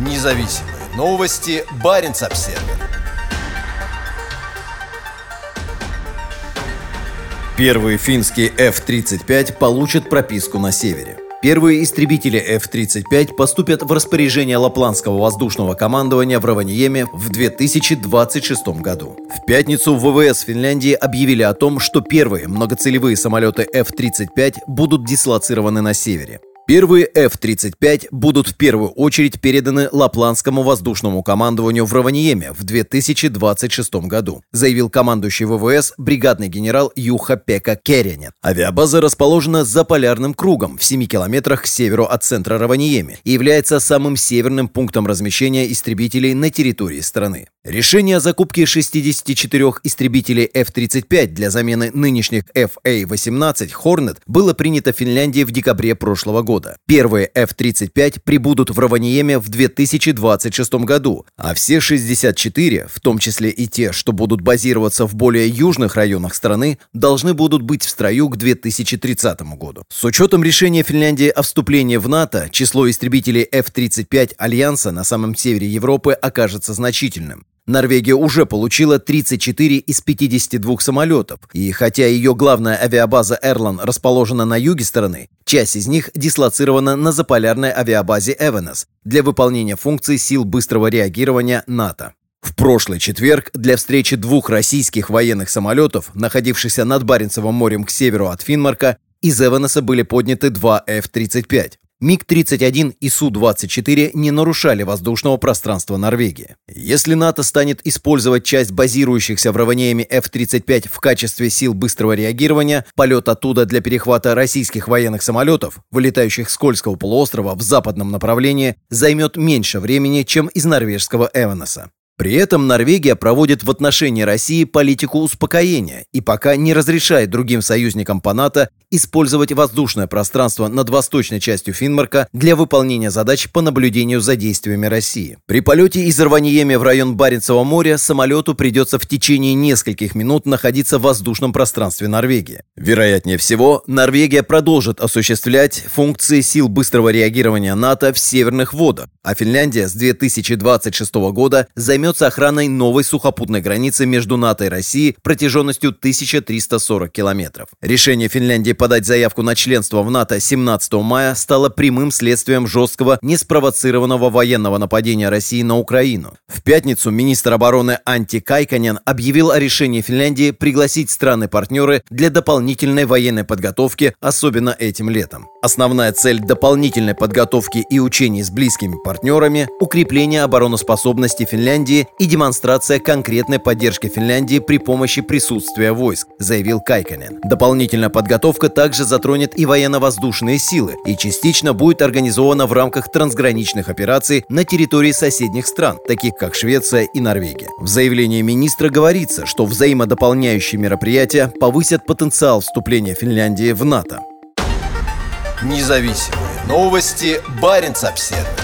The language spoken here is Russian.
Независимые новости. Барин обсерва Первые финские F-35 получат прописку на севере. Первые истребители F-35 поступят в распоряжение Лапландского воздушного командования в Раваньеме в 2026 году. В пятницу в ВВС Финляндии объявили о том, что первые многоцелевые самолеты F-35 будут дислоцированы на севере. Первые F-35 будут в первую очередь переданы Лапландскому воздушному командованию в Раваниеме в 2026 году, заявил командующий ВВС бригадный генерал Юха Пека Керенин. Авиабаза расположена за полярным кругом в 7 километрах к северу от центра Раваниеми и является самым северным пунктом размещения истребителей на территории страны. Решение о закупке 64 истребителей F-35 для замены нынешних FA-18 Hornet было принято в Финляндии в декабре прошлого года. Первые F-35 прибудут в Раваниеме в 2026 году, а все 64, в том числе и те, что будут базироваться в более южных районах страны, должны будут быть в строю к 2030 году. С учетом решения Финляндии о вступлении в НАТО, число истребителей F-35 Альянса на самом севере Европы окажется значительным. Норвегия уже получила 34 из 52 самолетов, и хотя ее главная авиабаза Эрлан расположена на юге страны, часть из них дислоцирована на заполярной авиабазе Эвенес для выполнения функций сил быстрого реагирования НАТО. В прошлый четверг для встречи двух российских военных самолетов, находившихся над Баренцевым морем к северу от Финмарка, из Эвенеса были подняты два F-35. МиГ-31 и Су-24 не нарушали воздушного пространства Норвегии. Если НАТО станет использовать часть базирующихся в Раванееме F-35 в качестве сил быстрого реагирования, полет оттуда для перехвата российских военных самолетов, вылетающих с Кольского полуострова в западном направлении, займет меньше времени, чем из норвежского Эванеса. При этом Норвегия проводит в отношении России политику успокоения и пока не разрешает другим союзникам по НАТО использовать воздушное пространство над восточной частью Финмарка для выполнения задач по наблюдению за действиями России. При полете из Раваниеми в район Баренцева моря самолету придется в течение нескольких минут находиться в воздушном пространстве Норвегии. Вероятнее всего, Норвегия продолжит осуществлять функции сил быстрого реагирования НАТО в северных водах, а Финляндия с 2026 года займет займется охраной новой сухопутной границы между НАТО и Россией протяженностью 1340 километров. Решение Финляндии подать заявку на членство в НАТО 17 мая стало прямым следствием жесткого, неспровоцированного военного нападения России на Украину. В пятницу министр обороны Анти Кайканен объявил о решении Финляндии пригласить страны-партнеры для дополнительной военной подготовки, особенно этим летом. Основная цель дополнительной подготовки и учений с близкими партнерами – укрепление обороноспособности Финляндии и демонстрация конкретной поддержки Финляндии при помощи присутствия войск, заявил Кайканен. Дополнительная подготовка также затронет и военно-воздушные силы и частично будет организована в рамках трансграничных операций на территории соседних стран, таких как Швеция и Норвегия. В заявлении министра говорится, что взаимодополняющие мероприятия повысят потенциал вступления Финляндии в НАТО. Независимые новости. Барин обседный.